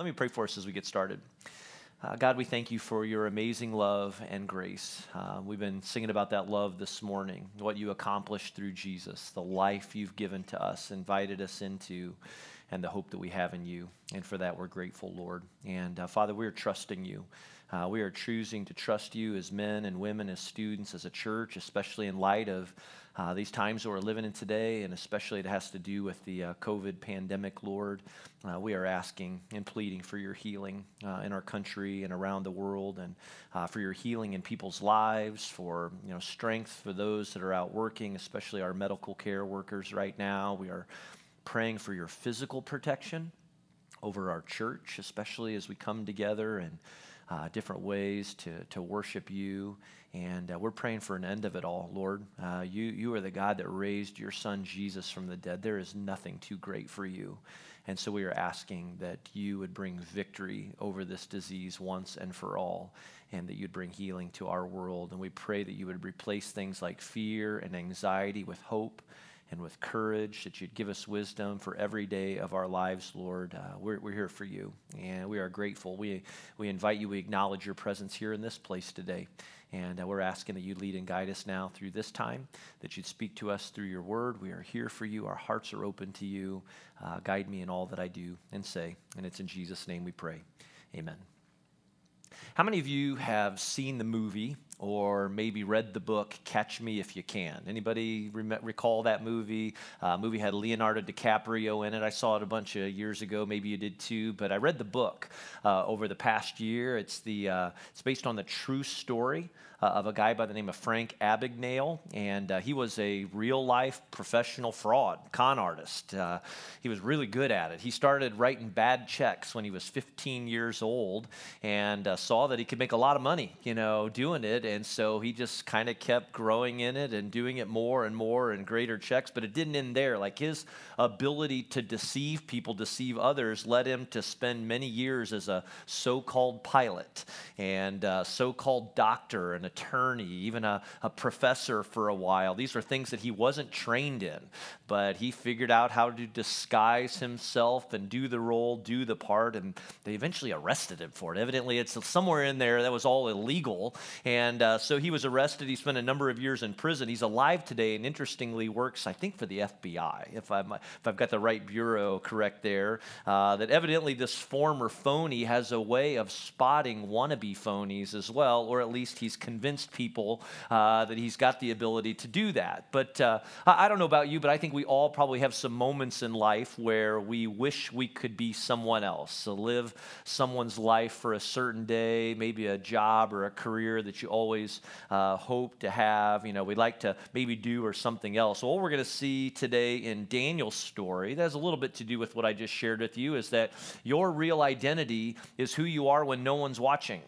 Let me pray for us as we get started. Uh, God, we thank you for your amazing love and grace. Uh, we've been singing about that love this morning, what you accomplished through Jesus, the life you've given to us, invited us into, and the hope that we have in you. And for that, we're grateful, Lord. And uh, Father, we're trusting you. Uh, we are choosing to trust you as men and women, as students, as a church, especially in light of uh, these times that we're living in today, and especially it has to do with the uh, COVID pandemic, Lord. Uh, we are asking and pleading for your healing uh, in our country and around the world, and uh, for your healing in people's lives, for you know strength for those that are out working, especially our medical care workers right now. We are praying for your physical protection over our church, especially as we come together and uh, different ways to, to worship you. And uh, we're praying for an end of it all, Lord. Uh, you, you are the God that raised your son Jesus from the dead. There is nothing too great for you. And so we are asking that you would bring victory over this disease once and for all, and that you'd bring healing to our world. And we pray that you would replace things like fear and anxiety with hope and with courage, that you'd give us wisdom for every day of our lives, Lord. Uh, we're, we're here for you, and we are grateful. We, we invite you, we acknowledge your presence here in this place today. And uh, we're asking that you lead and guide us now through this time, that you'd speak to us through your word. We are here for you. Our hearts are open to you. Uh, guide me in all that I do and say. And it's in Jesus' name we pray. Amen. How many of you have seen the movie or maybe read the book Catch Me If You Can. Anybody rem- recall that movie? Uh, movie had Leonardo DiCaprio in it. I saw it a bunch of years ago. Maybe you did too. But I read the book uh, over the past year. It's the uh, it's based on the true story uh, of a guy by the name of Frank Abagnale, and uh, he was a real life professional fraud, con artist. Uh, he was really good at it. He started writing bad checks when he was 15 years old and uh, saw that he could make a lot of money, you know, doing it. And so he just kind of kept growing in it and doing it more and more and greater checks. But it didn't end there. Like his ability to deceive people, deceive others, led him to spend many years as a so called pilot and so called doctor and attorney, even a, a professor for a while. These are things that he wasn't trained in, but he figured out how to disguise himself and do the role, do the part, and they eventually arrested him for it. Evidently, it's somewhere in there that was all illegal. And uh, so he was arrested. He spent a number of years in prison. He's alive today and interestingly works, I think, for the FBI, if, i if I've got the right bureau correct there. Uh, that evidently this former phony has a way of spotting wannabe phonies as well, or at least he's convinced convinced people uh, that he's got the ability to do that. But uh, I don't know about you, but I think we all probably have some moments in life where we wish we could be someone else, to live someone's life for a certain day, maybe a job or a career that you always uh, hope to have. You know, we'd like to maybe do or something else. So what we're going to see today in Daniel's story, that has a little bit to do with what I just shared with you, is that your real identity is who you are when no one's watching.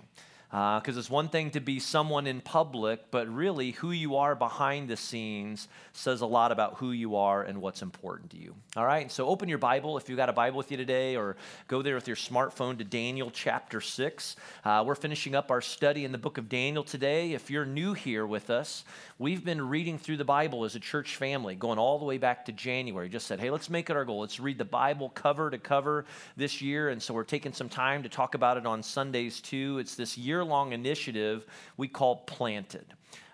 Because uh, it's one thing to be someone in public, but really who you are behind the scenes says a lot about who you are and what's important to you. All right, so open your Bible if you've got a Bible with you today, or go there with your smartphone to Daniel chapter 6. Uh, we're finishing up our study in the book of Daniel today. If you're new here with us, we've been reading through the Bible as a church family, going all the way back to January. Just said, hey, let's make it our goal. Let's read the Bible cover to cover this year. And so we're taking some time to talk about it on Sundays too. It's this year long initiative we call Planted.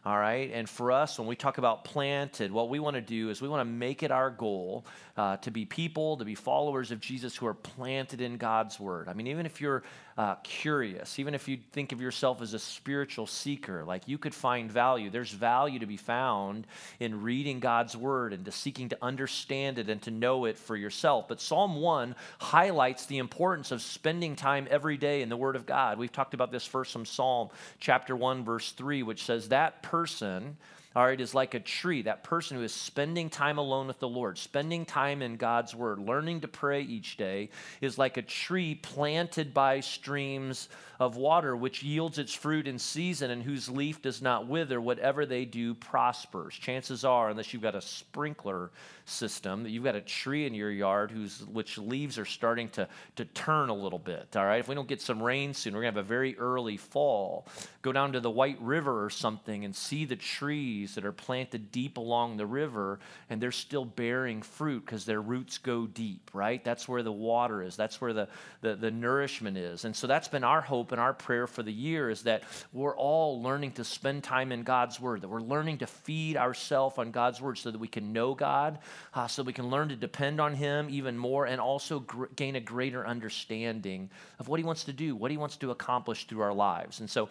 All right. And for us, when we talk about planted, what we want to do is we want to make it our goal uh, to be people, to be followers of Jesus who are planted in God's word. I mean, even if you're uh, curious, even if you think of yourself as a spiritual seeker, like you could find value. There's value to be found in reading God's word and to seeking to understand it and to know it for yourself. But Psalm 1 highlights the importance of spending time every day in the word of God. We've talked about this first from Psalm chapter 1, verse 3, which says, That person all right, is like a tree. That person who is spending time alone with the Lord, spending time in God's word, learning to pray each day, is like a tree planted by streams of water, which yields its fruit in season and whose leaf does not wither. Whatever they do prospers. Chances are, unless you've got a sprinkler system, that you've got a tree in your yard whose which leaves are starting to, to turn a little bit. All right, if we don't get some rain soon, we're gonna have a very early fall. Go down to the White River or something and see the trees trees that are planted deep along the river and they're still bearing fruit because their roots go deep, right? That's where the water is, that's where the, the, the nourishment is. And so that's been our hope and our prayer for the year is that we're all learning to spend time in God's Word, that we're learning to feed ourselves on God's Word so that we can know God, uh, so we can learn to depend on Him even more, and also gr- gain a greater understanding of what He wants to do, what He wants to accomplish through our lives. And so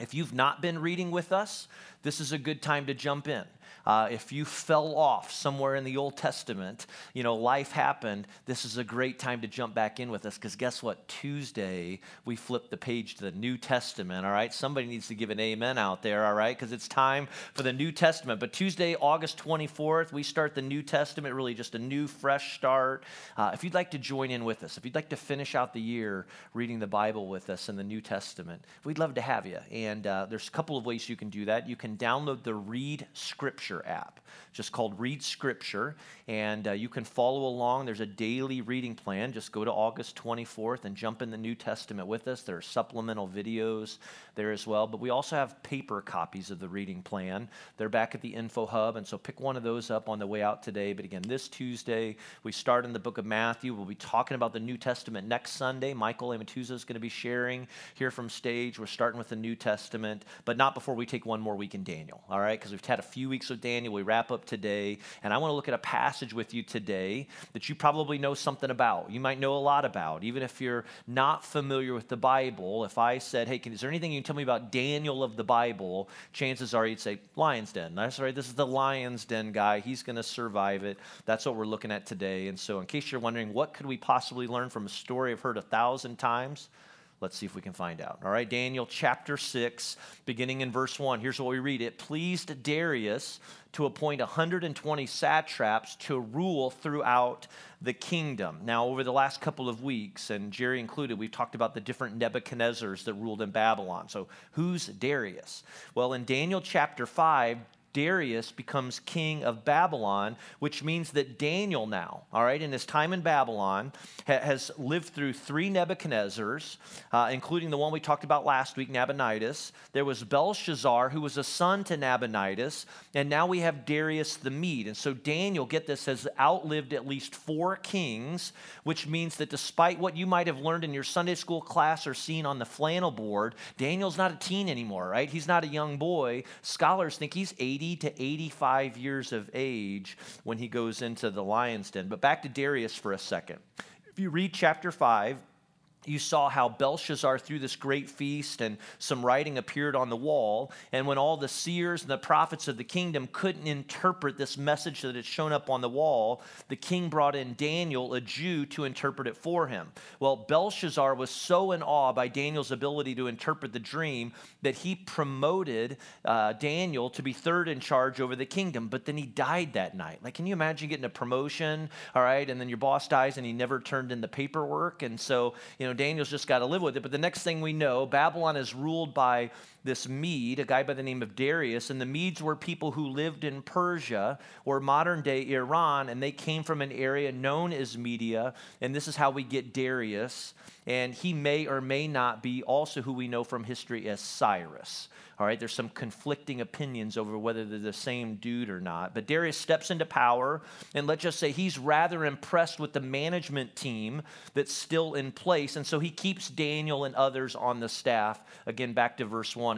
if you've not been reading with us, this is a good time to jump in. Uh, if you fell off somewhere in the Old Testament, you know, life happened, this is a great time to jump back in with us because guess what? Tuesday, we flip the page to the New Testament, all right? Somebody needs to give an amen out there, all right? Because it's time for the New Testament. But Tuesday, August 24th, we start the New Testament, really just a new, fresh start. Uh, if you'd like to join in with us, if you'd like to finish out the year reading the Bible with us in the New Testament, we'd love to have you. And uh, there's a couple of ways you can do that. You can download the Read Scripture Scripture app, just called Read Scripture. And uh, you can follow along. There's a daily reading plan. Just go to August 24th and jump in the New Testament with us. There are supplemental videos there as well. But we also have paper copies of the reading plan. They're back at the Info Hub. And so pick one of those up on the way out today. But again, this Tuesday, we start in the book of Matthew. We'll be talking about the New Testament next Sunday. Michael Amatuza is going to be sharing here from stage. We're starting with the New Testament, but not before we take one more week in Daniel, all right? Because we've had a few weeks with Daniel. We wrap up today. And I want to look at a passage with you today that you probably know something about. You might know a lot about, even if you're not familiar with the Bible. If I said, hey, can, is there anything you tell me about Daniel of the Bible? Chances are you'd say, Lion's Den. That's right. This is the Lion's Den guy. He's going to survive it. That's what we're looking at today. And so, in case you're wondering, what could we possibly learn from a story I've heard a thousand times? Let's see if we can find out. All right, Daniel chapter 6, beginning in verse 1. Here's what we read It pleased Darius to appoint 120 satraps to rule throughout the kingdom. Now, over the last couple of weeks, and Jerry included, we've talked about the different Nebuchadnezzars that ruled in Babylon. So, who's Darius? Well, in Daniel chapter 5, Darius becomes king of Babylon, which means that Daniel now, all right, in his time in Babylon, ha- has lived through three Nebuchadnezzars, uh, including the one we talked about last week, Nabonidus. There was Belshazzar, who was a son to Nabonidus, and now we have Darius the Mede. And so Daniel, get this, has outlived at least four kings, which means that despite what you might have learned in your Sunday school class or seen on the flannel board, Daniel's not a teen anymore, right? He's not a young boy. Scholars think he's 80 80 to 85 years of age when he goes into the lion's den. But back to Darius for a second. If you read chapter 5, you saw how Belshazzar threw this great feast and some writing appeared on the wall. And when all the seers and the prophets of the kingdom couldn't interpret this message that had shown up on the wall, the king brought in Daniel, a Jew, to interpret it for him. Well, Belshazzar was so in awe by Daniel's ability to interpret the dream that he promoted uh, Daniel to be third in charge over the kingdom. But then he died that night. Like, can you imagine getting a promotion, all right, and then your boss dies and he never turned in the paperwork? And so, you know, Daniel's just got to live with it. But the next thing we know, Babylon is ruled by this Mede, a guy by the name of Darius. And the Medes were people who lived in Persia or modern day Iran, and they came from an area known as Media. And this is how we get Darius. And he may or may not be also who we know from history as Cyrus. All right, there's some conflicting opinions over whether they're the same dude or not. But Darius steps into power, and let's just say he's rather impressed with the management team that's still in place. And so he keeps Daniel and others on the staff. Again, back to verse 1,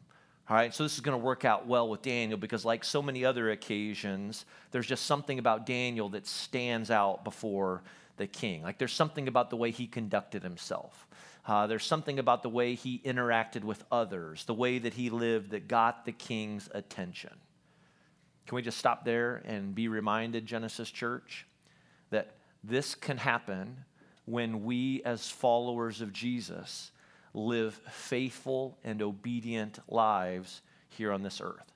All right, so this is going to work out well with Daniel because, like so many other occasions, there's just something about Daniel that stands out before the king. Like there's something about the way he conducted himself. Uh, there's something about the way he interacted with others, the way that he lived that got the king's attention. Can we just stop there and be reminded, Genesis Church, that this can happen when we, as followers of Jesus, live faithful and obedient lives here on this earth.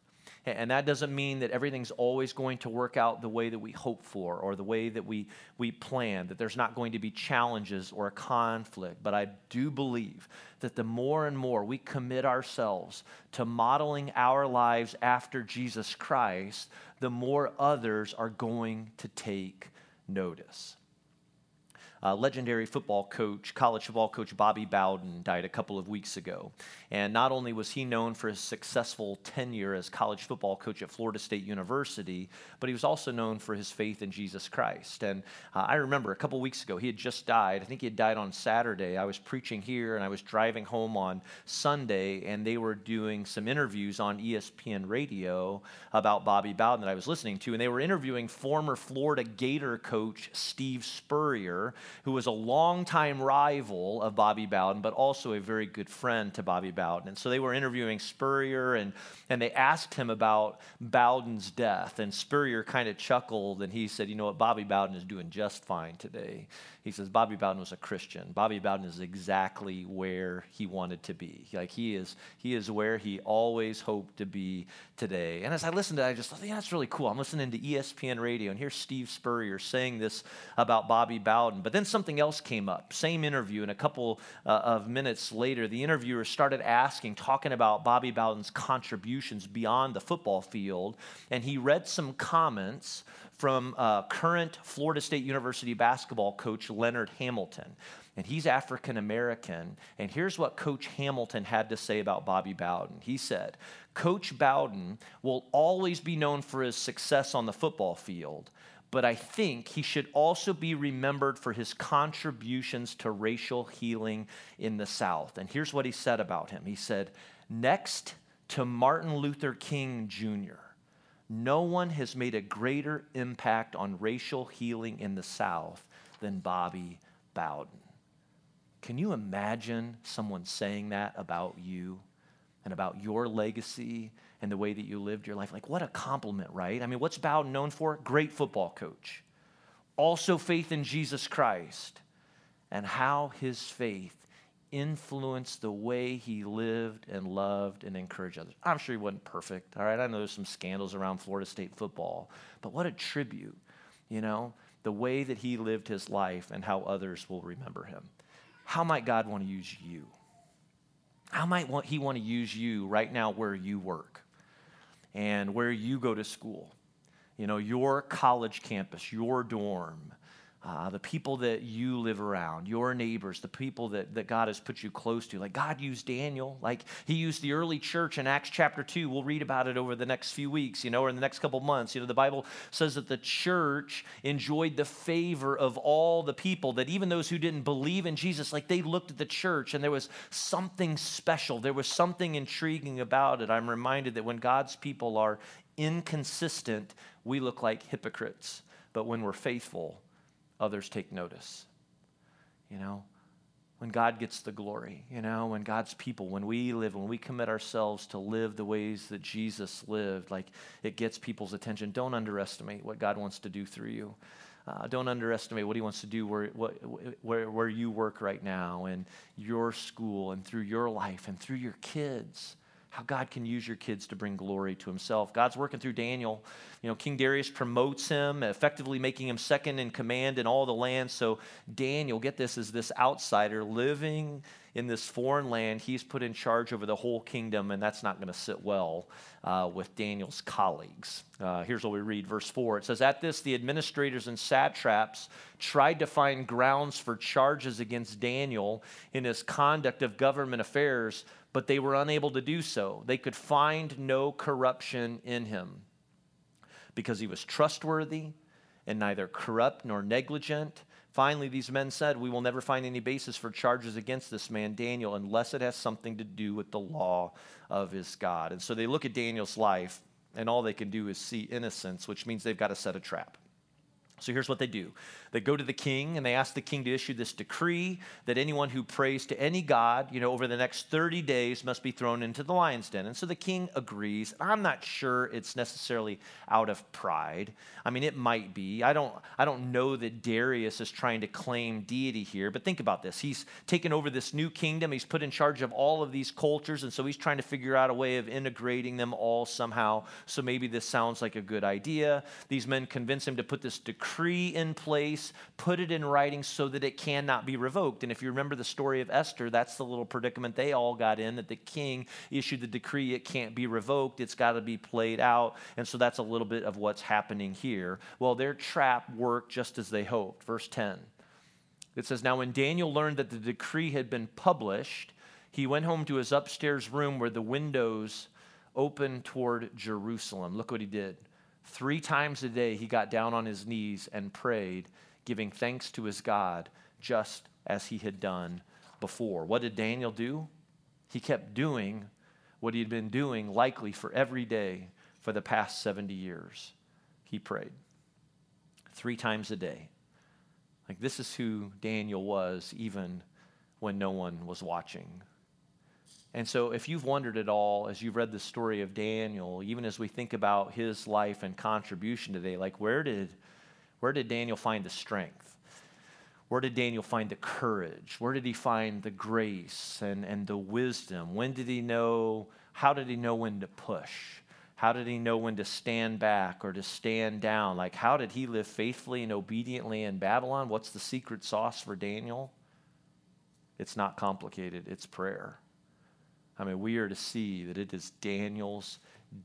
And that doesn't mean that everything's always going to work out the way that we hope for or the way that we, we plan, that there's not going to be challenges or a conflict. But I do believe that the more and more we commit ourselves to modeling our lives after Jesus Christ, the more others are going to take notice. Uh, legendary football coach, college football coach Bobby Bowden died a couple of weeks ago. And not only was he known for his successful tenure as college football coach at Florida State University, but he was also known for his faith in Jesus Christ. And uh, I remember a couple weeks ago, he had just died. I think he had died on Saturday. I was preaching here and I was driving home on Sunday, and they were doing some interviews on ESPN radio about Bobby Bowden that I was listening to. And they were interviewing former Florida Gator coach Steve Spurrier, who was a longtime rival of Bobby Bowden, but also a very good friend to Bobby Bowden. And so they were interviewing Spurrier, and, and they asked him about Bowden's death. And Spurrier kind of chuckled, and he said, You know what? Bobby Bowden is doing just fine today. He says, Bobby Bowden was a Christian. Bobby Bowden is exactly where he wanted to be. Like he is, he is where he always hoped to be today. And as I listened to it, I just thought, yeah, that's really cool. I'm listening to ESPN radio, and here's Steve Spurrier saying this about Bobby Bowden. But then something else came up, same interview, and a couple uh, of minutes later, the interviewer started asking, talking about Bobby Bowden's contributions beyond the football field, and he read some comments from uh, current Florida State University basketball coach Leonard Hamilton. And he's African American. And here's what Coach Hamilton had to say about Bobby Bowden. He said, Coach Bowden will always be known for his success on the football field, but I think he should also be remembered for his contributions to racial healing in the South. And here's what he said about him He said, Next to Martin Luther King Jr., no one has made a greater impact on racial healing in the South than Bobby Bowden. Can you imagine someone saying that about you and about your legacy and the way that you lived your life? Like, what a compliment, right? I mean, what's Bowden known for? Great football coach. Also, faith in Jesus Christ and how his faith influenced the way he lived and loved and encouraged others. I'm sure he wasn't perfect, all right? I know there's some scandals around Florida State football, but what a tribute, you know, the way that he lived his life and how others will remember him. How might God want to use you? How might he want to use you right now where you work and where you go to school? You know, your college campus, your dorm, uh, the people that you live around, your neighbors, the people that, that God has put you close to. Like God used Daniel, like he used the early church in Acts chapter 2. We'll read about it over the next few weeks, you know, or in the next couple months. You know, the Bible says that the church enjoyed the favor of all the people, that even those who didn't believe in Jesus, like they looked at the church and there was something special. There was something intriguing about it. I'm reminded that when God's people are inconsistent, we look like hypocrites. But when we're faithful, others take notice. You know, when God gets the glory, you know, when God's people, when we live, when we commit ourselves to live the ways that Jesus lived, like it gets people's attention. Don't underestimate what God wants to do through you. Uh, don't underestimate what he wants to do where, what, where, where you work right now and your school and through your life and through your kids how God can use your kids to bring glory to himself. God's working through Daniel. You know, King Darius promotes him, effectively making him second in command in all the land. So Daniel, get this, is this outsider living in this foreign land. He's put in charge over the whole kingdom, and that's not going to sit well uh, with Daniel's colleagues. Uh, here's what we read, verse 4. It says, At this, the administrators and satraps tried to find grounds for charges against Daniel in his conduct of government affairs but they were unable to do so. They could find no corruption in him because he was trustworthy and neither corrupt nor negligent. Finally, these men said, We will never find any basis for charges against this man, Daniel, unless it has something to do with the law of his God. And so they look at Daniel's life, and all they can do is see innocence, which means they've got to set a trap. So here's what they do they go to the king and they ask the king to issue this decree that anyone who prays to any god, you know, over the next 30 days must be thrown into the lion's den. And so the king agrees. I'm not sure it's necessarily out of pride. I mean, it might be. I don't I don't know that Darius is trying to claim deity here, but think about this. He's taken over this new kingdom. He's put in charge of all of these cultures, and so he's trying to figure out a way of integrating them all somehow. So maybe this sounds like a good idea. These men convince him to put this decree in place, put it in writing so that it cannot be revoked. And if you remember the story of Esther, that's the little predicament they all got in that the king issued the decree, it can't be revoked, it's got to be played out. And so that's a little bit of what's happening here. Well, their trap worked just as they hoped. Verse 10. It says, Now when Daniel learned that the decree had been published, he went home to his upstairs room where the windows open toward Jerusalem. Look what he did. Three times a day, he got down on his knees and prayed, giving thanks to his God, just as he had done before. What did Daniel do? He kept doing what he had been doing, likely for every day for the past 70 years. He prayed three times a day. Like, this is who Daniel was, even when no one was watching. And so, if you've wondered at all as you've read the story of Daniel, even as we think about his life and contribution today, like where did, where did Daniel find the strength? Where did Daniel find the courage? Where did he find the grace and, and the wisdom? When did he know? How did he know when to push? How did he know when to stand back or to stand down? Like, how did he live faithfully and obediently in Babylon? What's the secret sauce for Daniel? It's not complicated, it's prayer. I mean, we are to see that it is Daniel's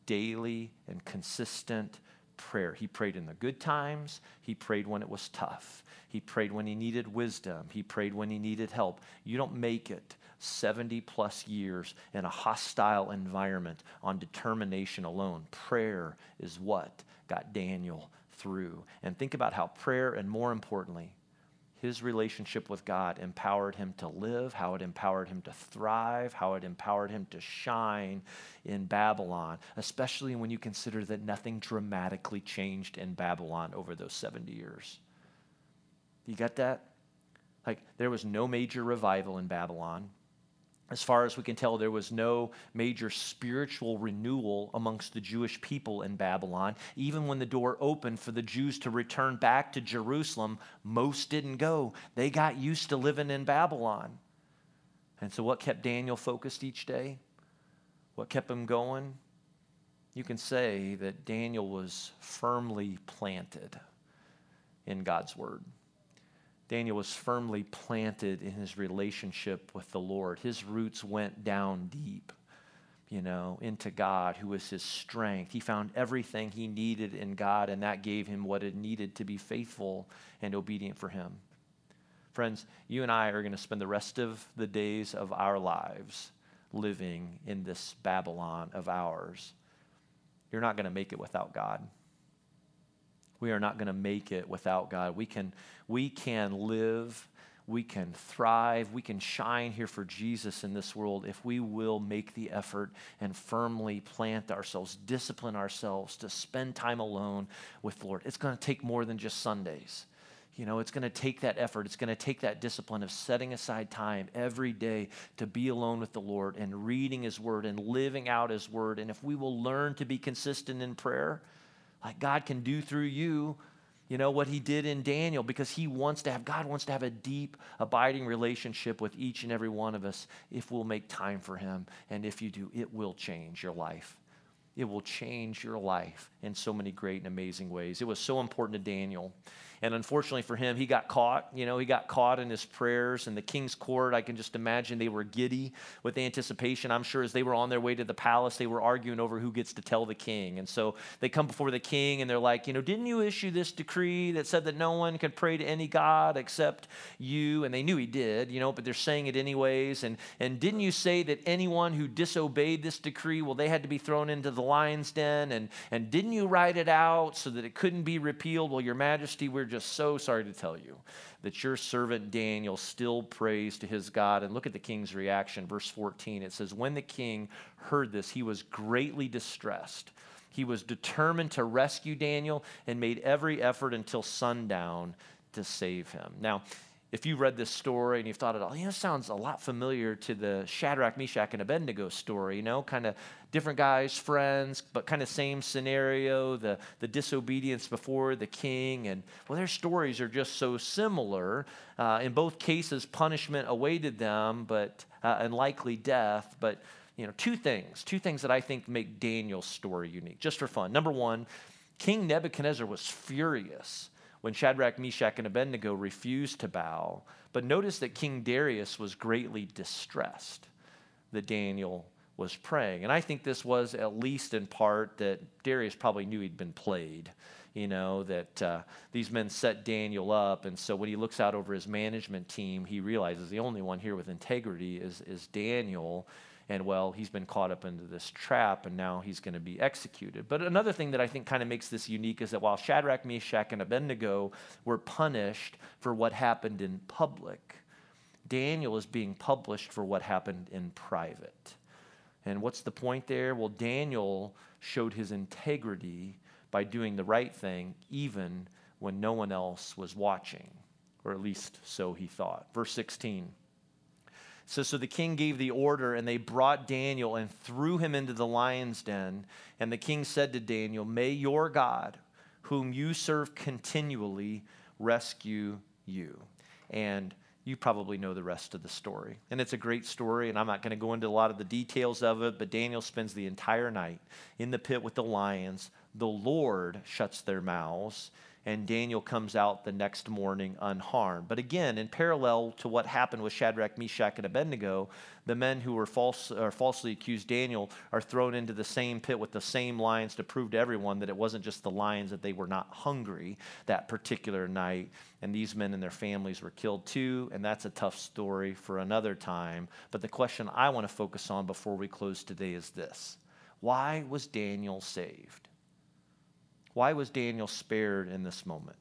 daily and consistent prayer. He prayed in the good times, he prayed when it was tough, he prayed when he needed wisdom, he prayed when he needed help. You don't make it 70 plus years in a hostile environment on determination alone. Prayer is what got Daniel through. And think about how prayer, and more importantly, his relationship with God empowered him to live, how it empowered him to thrive, how it empowered him to shine in Babylon, especially when you consider that nothing dramatically changed in Babylon over those 70 years. You get that? Like, there was no major revival in Babylon as far as we can tell, there was no major spiritual renewal amongst the Jewish people in Babylon. Even when the door opened for the Jews to return back to Jerusalem, most didn't go. They got used to living in Babylon. And so, what kept Daniel focused each day? What kept him going? You can say that Daniel was firmly planted in God's word. Daniel was firmly planted in his relationship with the Lord. His roots went down deep, you know, into God, who was his strength. He found everything he needed in God, and that gave him what it needed to be faithful and obedient for him. Friends, you and I are going to spend the rest of the days of our lives living in this Babylon of ours. You're not going to make it without God we are not going to make it without God. We can, we can live, we can thrive, we can shine here for Jesus in this world if we will make the effort and firmly plant ourselves, discipline ourselves to spend time alone with the Lord. It's going to take more than just Sundays. You know, it's going to take that effort. It's going to take that discipline of setting aside time every day to be alone with the Lord and reading His Word and living out His Word. And if we will learn to be consistent in prayer, like God can do through you, you know, what he did in Daniel because he wants to have, God wants to have a deep, abiding relationship with each and every one of us if we'll make time for him. And if you do, it will change your life. It will change your life in so many great and amazing ways. It was so important to Daniel. And unfortunately for him, he got caught. You know, he got caught in his prayers. And the king's court, I can just imagine they were giddy with anticipation. I'm sure as they were on their way to the palace, they were arguing over who gets to tell the king. And so they come before the king and they're like, you know, didn't you issue this decree that said that no one could pray to any god except you? And they knew he did, you know, but they're saying it anyways. And, and didn't you say that anyone who disobeyed this decree, well, they had to be thrown into the lion's den? And, and didn't you write it out so that it couldn't be repealed? Well, your majesty, we're just so sorry to tell you that your servant Daniel still prays to his God. And look at the king's reaction. Verse 14 it says, When the king heard this, he was greatly distressed. He was determined to rescue Daniel and made every effort until sundown to save him. Now, if you read this story and you've thought it all, you know, it sounds a lot familiar to the Shadrach, Meshach, and Abednego story, you know, kind of different guys, friends, but kind of same scenario, the, the disobedience before the king. And well, their stories are just so similar. Uh, in both cases, punishment awaited them, but uh, and likely death. But you know, two things, two things that I think make Daniel's story unique, just for fun. Number one, King Nebuchadnezzar was furious when Shadrach, Meshach, and Abednego refused to bow. But notice that King Darius was greatly distressed that Daniel was praying. And I think this was at least in part that Darius probably knew he'd been played. You know, that uh, these men set Daniel up. And so when he looks out over his management team, he realizes the only one here with integrity is, is Daniel and well, he's been caught up into this trap and now he's going to be executed. But another thing that I think kind of makes this unique is that while Shadrach, Meshach, and Abednego were punished for what happened in public, Daniel is being published for what happened in private. And what's the point there? Well, Daniel showed his integrity by doing the right thing even when no one else was watching, or at least so he thought. Verse 16. So, so the king gave the order, and they brought Daniel and threw him into the lion's den. And the king said to Daniel, May your God, whom you serve continually, rescue you. And you probably know the rest of the story. And it's a great story, and I'm not going to go into a lot of the details of it, but Daniel spends the entire night in the pit with the lions. The Lord shuts their mouths and Daniel comes out the next morning unharmed. But again, in parallel to what happened with Shadrach, Meshach, and Abednego, the men who were false, or falsely accused Daniel are thrown into the same pit with the same lions to prove to everyone that it wasn't just the lions, that they were not hungry that particular night. And these men and their families were killed too, and that's a tough story for another time. But the question I want to focus on before we close today is this Why was Daniel saved? Why was Daniel spared in this moment?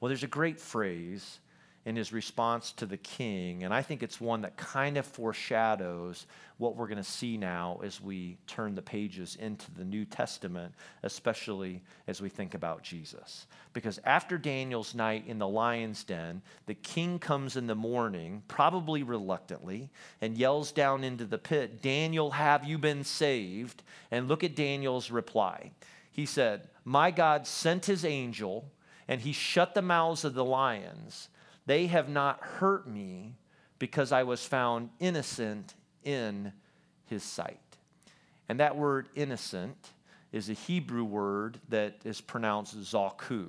Well, there's a great phrase in his response to the king, and I think it's one that kind of foreshadows what we're going to see now as we turn the pages into the New Testament, especially as we think about Jesus. Because after Daniel's night in the lion's den, the king comes in the morning, probably reluctantly, and yells down into the pit, Daniel, have you been saved? And look at Daniel's reply he said, My God sent his angel, and he shut the mouths of the lions. They have not hurt me because I was found innocent in his sight. And that word innocent is a Hebrew word that is pronounced zaku.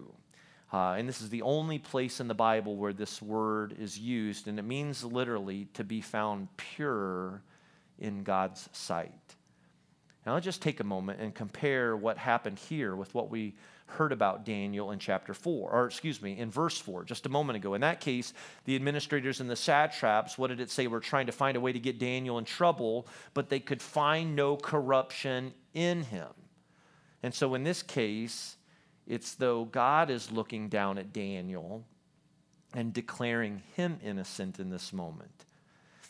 Uh, and this is the only place in the Bible where this word is used, and it means literally to be found pure in God's sight. Now, let's just take a moment and compare what happened here with what we heard about Daniel in chapter 4, or excuse me, in verse 4, just a moment ago. In that case, the administrators and the satraps, what did it say? Were trying to find a way to get Daniel in trouble, but they could find no corruption in him. And so in this case, it's though God is looking down at Daniel and declaring him innocent in this moment.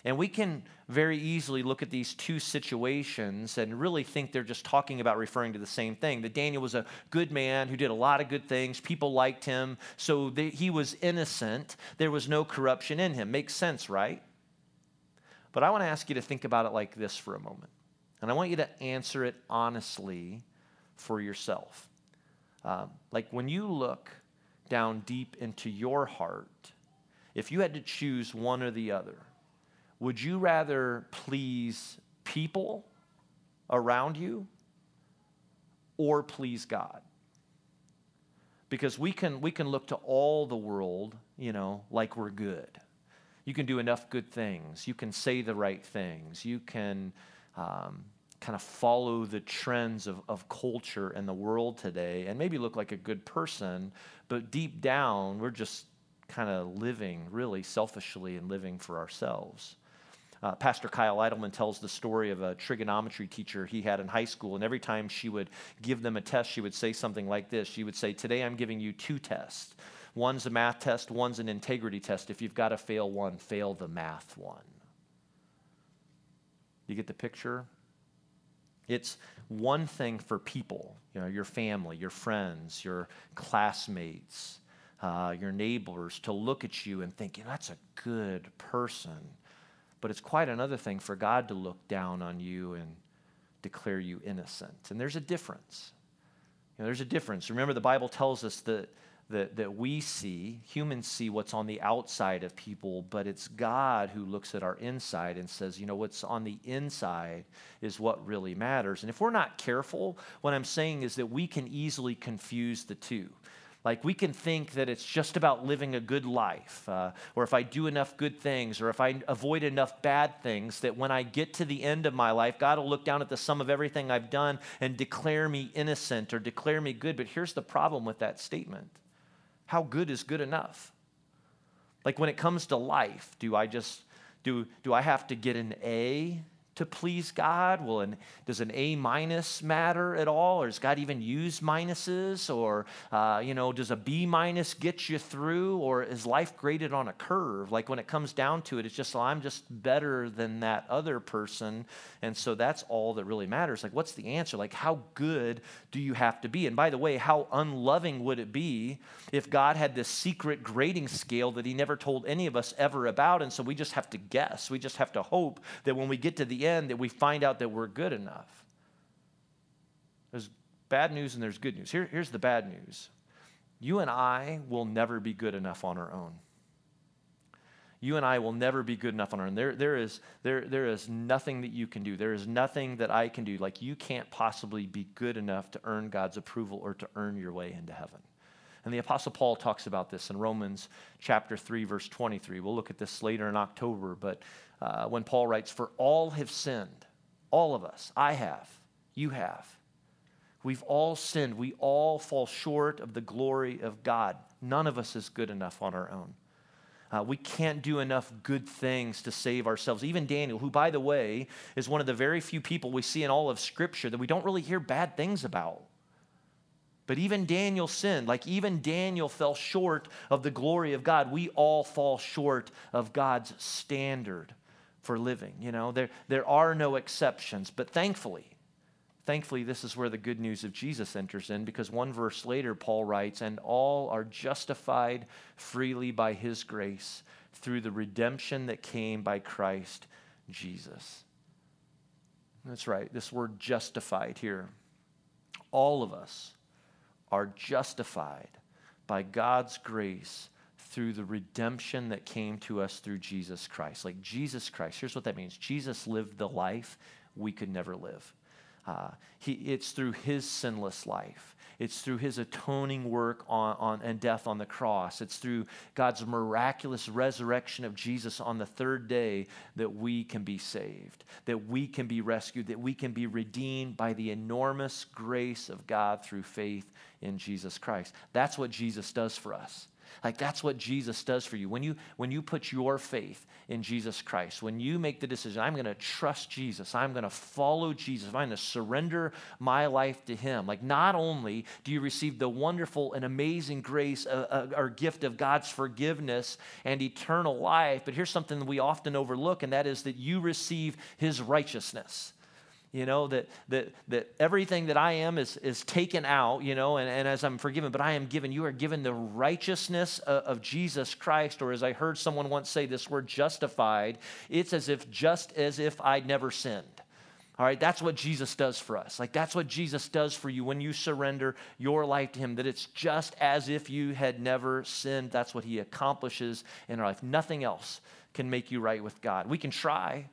And we can very easily look at these two situations and really think they're just talking about referring to the same thing. That Daniel was a good man who did a lot of good things, people liked him, so he was innocent. There was no corruption in him. Makes sense, right? But I want to ask you to think about it like this for a moment. And I want you to answer it honestly for yourself. Um, like when you look down deep into your heart, if you had to choose one or the other, would you rather please people around you or please God? Because we can, we can look to all the world, you know, like we're good. You can do enough good things. You can say the right things. You can um, kind of follow the trends of, of culture and the world today and maybe look like a good person, but deep down, we're just kind of living really selfishly and living for ourselves. Uh, Pastor Kyle Idleman tells the story of a trigonometry teacher he had in high school, and every time she would give them a test, she would say something like this. She would say, Today I'm giving you two tests. One's a math test, one's an integrity test. If you've got to fail one, fail the math one. You get the picture? It's one thing for people, you know, your family, your friends, your classmates, uh, your neighbors to look at you and think, you know, that's a good person. But it's quite another thing for God to look down on you and declare you innocent. And there's a difference. You know, there's a difference. Remember, the Bible tells us that that, that we see, humans see what's on the outside of people, but it's God who looks at our inside and says, you know, what's on the inside is what really matters. And if we're not careful, what I'm saying is that we can easily confuse the two. Like we can think that it's just about living a good life, uh, or if I do enough good things, or if I avoid enough bad things, that when I get to the end of my life, God will look down at the sum of everything I've done and declare me innocent or declare me good. But here's the problem with that statement how good is good enough? Like when it comes to life, do I just do do I have to get an A to please God? Well, does an A minus matter at all? Or does God even use minuses? Or, uh, you know, does a B minus get you through? Or is life graded on a curve? Like when it comes down to it, it's just, well, I'm just better than that other person. And so that's all that really matters. Like, what's the answer? Like, how good do you have to be? And by the way, how unloving would it be if God had this secret grading scale that He never told any of us ever about? And so we just have to guess. We just have to hope that when we get to the end that we find out that we're good enough. There's bad news and there's good news. Here, here's the bad news you and I will never be good enough on our own. You and I will never be good enough on our own. There, there, is, there, there is nothing that you can do. There is nothing that I can do. Like, you can't possibly be good enough to earn God's approval or to earn your way into heaven. And the Apostle Paul talks about this in Romans chapter 3, verse 23. We'll look at this later in October, but uh, when Paul writes, For all have sinned, all of us, I have, you have. We've all sinned. We all fall short of the glory of God. None of us is good enough on our own. Uh, we can't do enough good things to save ourselves. Even Daniel, who, by the way, is one of the very few people we see in all of Scripture that we don't really hear bad things about. But even Daniel sinned. Like even Daniel fell short of the glory of God. We all fall short of God's standard for living. You know, there, there are no exceptions. But thankfully, thankfully, this is where the good news of Jesus enters in because one verse later, Paul writes, And all are justified freely by his grace through the redemption that came by Christ Jesus. That's right, this word justified here. All of us are justified by God's grace through the redemption that came to us through Jesus Christ. Like Jesus Christ, here's what that means Jesus lived the life we could never live. Uh, he, it's through his sinless life. It's through his atoning work on, on, and death on the cross. It's through God's miraculous resurrection of Jesus on the third day that we can be saved, that we can be rescued, that we can be redeemed by the enormous grace of God through faith in Jesus Christ. That's what Jesus does for us. Like that's what Jesus does for you. When you when you put your faith in Jesus Christ, when you make the decision, I'm going to trust Jesus, I'm going to follow Jesus, I'm going to surrender my life to him. Like not only do you receive the wonderful and amazing grace uh, uh, or gift of God's forgiveness and eternal life, but here's something that we often overlook and that is that you receive his righteousness you know that that that everything that i am is is taken out you know and, and as i'm forgiven but i am given you are given the righteousness of, of jesus christ or as i heard someone once say this word justified it's as if just as if i'd never sinned all right, that's what Jesus does for us. Like, that's what Jesus does for you when you surrender your life to Him, that it's just as if you had never sinned. That's what He accomplishes in our life. Nothing else can make you right with God. We can try,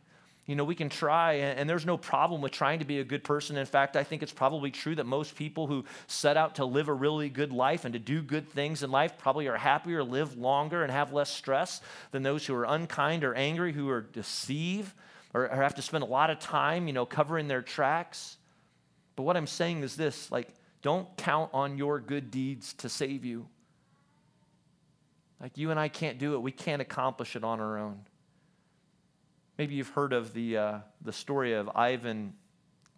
you know, we can try, and there's no problem with trying to be a good person. In fact, I think it's probably true that most people who set out to live a really good life and to do good things in life probably are happier, live longer, and have less stress than those who are unkind or angry, who are deceive or, have to spend a lot of time, you know, covering their tracks. But what I'm saying is this like, don't count on your good deeds to save you. Like, you and I can't do it, we can't accomplish it on our own. Maybe you've heard of the, uh, the story of Ivan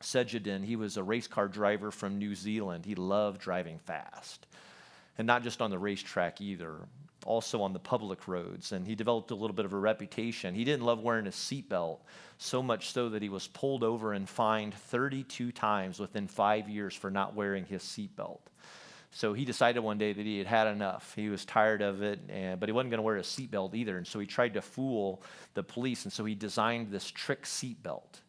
Sejadin. He was a race car driver from New Zealand. He loved driving fast. And not just on the racetrack either. also on the public roads, and he developed a little bit of a reputation. He didn't love wearing a seatbelt, so much so that he was pulled over and fined 32 times within five years for not wearing his seatbelt. So he decided one day that he had had enough. He was tired of it, and, but he wasn't going to wear a seatbelt either. And so he tried to fool the police. And so he designed this trick seatbelt.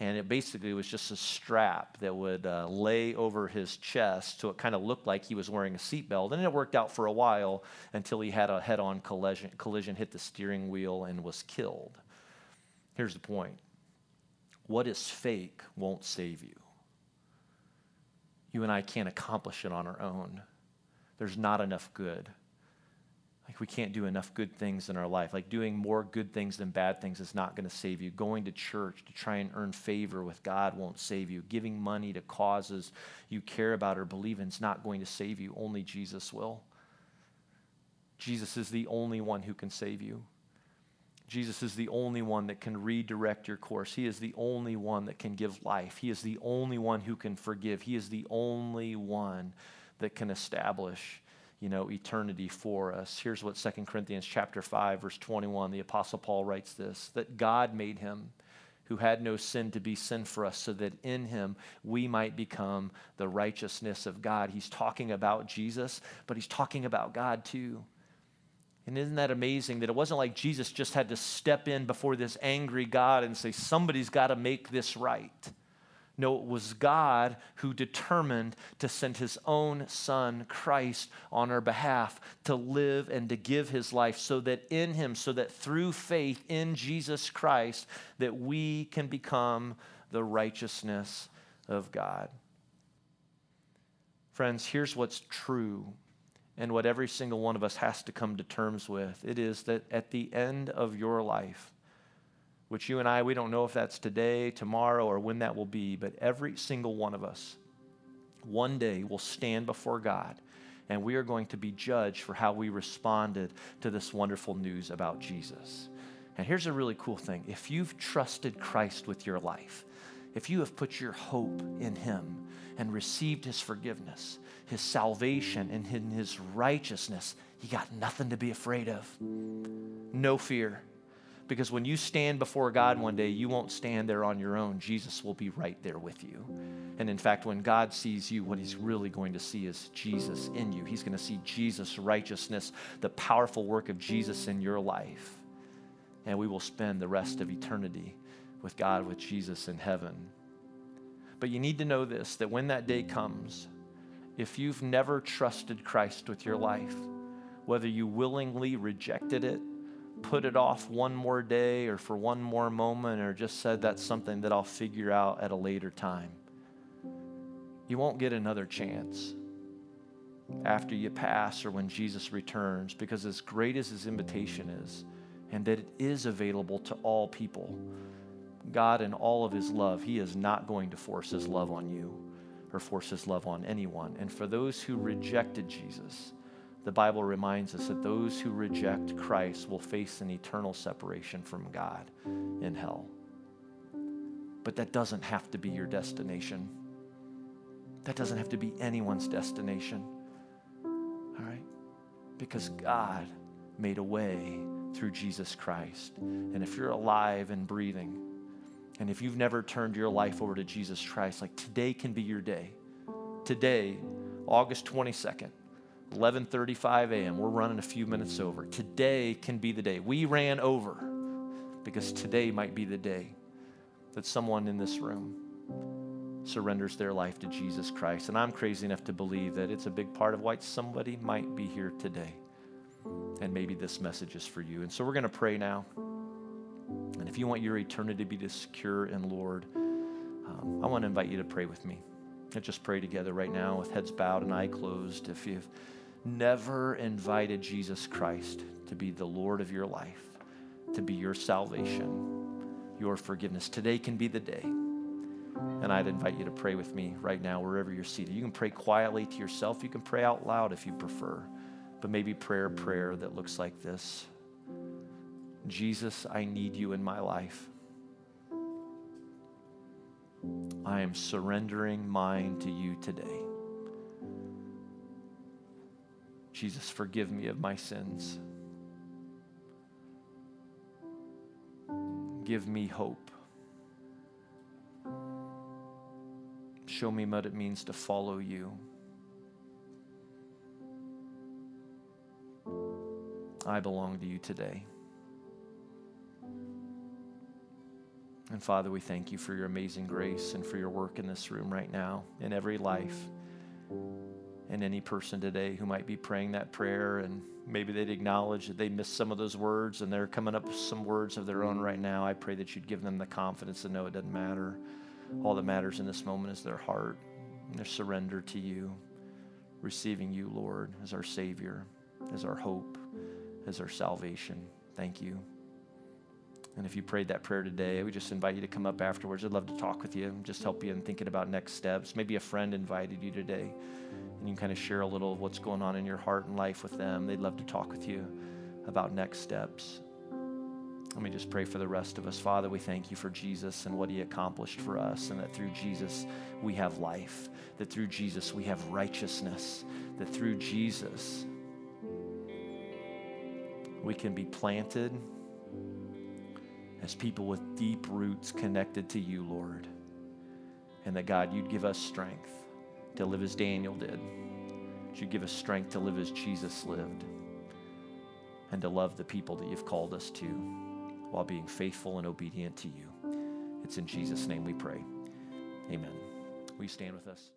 And it basically was just a strap that would uh, lay over his chest so it kind of looked like he was wearing a seatbelt. And it worked out for a while until he had a head on collision, collision, hit the steering wheel, and was killed. Here's the point what is fake won't save you you and I can't accomplish it on our own. There's not enough good. Like, we can't do enough good things in our life. Like, doing more good things than bad things is not going to save you. Going to church to try and earn favor with God won't save you. Giving money to causes you care about or believe in is not going to save you. Only Jesus will. Jesus is the only one who can save you. Jesus is the only one that can redirect your course. He is the only one that can give life. He is the only one who can forgive. He is the only one that can establish, you know, eternity for us. Here's what 2 Corinthians chapter 5 verse 21 the apostle Paul writes this that God made him who had no sin to be sin for us so that in him we might become the righteousness of God. He's talking about Jesus, but he's talking about God too. And isn't that amazing that it wasn't like Jesus just had to step in before this angry God and say, somebody's got to make this right. No, it was God who determined to send his own son, Christ, on our behalf to live and to give his life so that in him, so that through faith in Jesus Christ, that we can become the righteousness of God. Friends, here's what's true and what every single one of us has to come to terms with. It is that at the end of your life, which you and I, we don't know if that's today, tomorrow, or when that will be, but every single one of us one day will stand before God and we are going to be judged for how we responded to this wonderful news about Jesus. And here's a really cool thing if you've trusted Christ with your life, if you have put your hope in Him and received His forgiveness, his salvation and in his righteousness, you got nothing to be afraid of. No fear. Because when you stand before God one day, you won't stand there on your own. Jesus will be right there with you. And in fact, when God sees you, what he's really going to see is Jesus in you. He's going to see Jesus' righteousness, the powerful work of Jesus in your life. And we will spend the rest of eternity with God, with Jesus in heaven. But you need to know this that when that day comes, if you've never trusted Christ with your life, whether you willingly rejected it, put it off one more day or for one more moment, or just said that's something that I'll figure out at a later time, you won't get another chance after you pass or when Jesus returns, because as great as his invitation is, and that it is available to all people, God, in all of his love, he is not going to force his love on you or force his love on anyone. And for those who rejected Jesus, the Bible reminds us that those who reject Christ will face an eternal separation from God in hell. But that doesn't have to be your destination. That doesn't have to be anyone's destination. All right? Because God made a way through Jesus Christ. And if you're alive and breathing, and if you've never turned your life over to Jesus Christ, like today can be your day. Today, August 22nd, 11:35 a.m. We're running a few minutes over. Today can be the day. We ran over because today might be the day that someone in this room surrenders their life to Jesus Christ. And I'm crazy enough to believe that it's a big part of why somebody might be here today. And maybe this message is for you. And so we're going to pray now. And if you want your eternity to be secure in Lord, um, I want to invite you to pray with me. Let's just pray together right now with heads bowed and eye closed. If you've never invited Jesus Christ to be the Lord of your life, to be your salvation, your forgiveness, today can be the day. And I'd invite you to pray with me right now, wherever you're seated. You can pray quietly to yourself, you can pray out loud if you prefer, but maybe prayer prayer that looks like this. Jesus, I need you in my life. I am surrendering mine to you today. Jesus, forgive me of my sins. Give me hope. Show me what it means to follow you. I belong to you today. And Father, we thank you for your amazing grace and for your work in this room right now, in every life, and any person today who might be praying that prayer and maybe they'd acknowledge that they missed some of those words and they're coming up with some words of their own right now. I pray that you'd give them the confidence to know it doesn't matter. All that matters in this moment is their heart and their surrender to you, receiving you, Lord, as our Savior, as our hope, as our salvation. Thank you. And if you prayed that prayer today, we just invite you to come up afterwards. I'd love to talk with you and just help you in thinking about next steps. Maybe a friend invited you today, and you can kind of share a little of what's going on in your heart and life with them. They'd love to talk with you about next steps. Let me just pray for the rest of us. Father, we thank you for Jesus and what he accomplished for us, and that through Jesus we have life, that through Jesus we have righteousness, that through Jesus we can be planted as people with deep roots connected to you, Lord. And that God, you'd give us strength to live as Daniel did. You'd give us strength to live as Jesus lived and to love the people that you've called us to while being faithful and obedient to you. It's in Jesus' name we pray. Amen. Will you stand with us?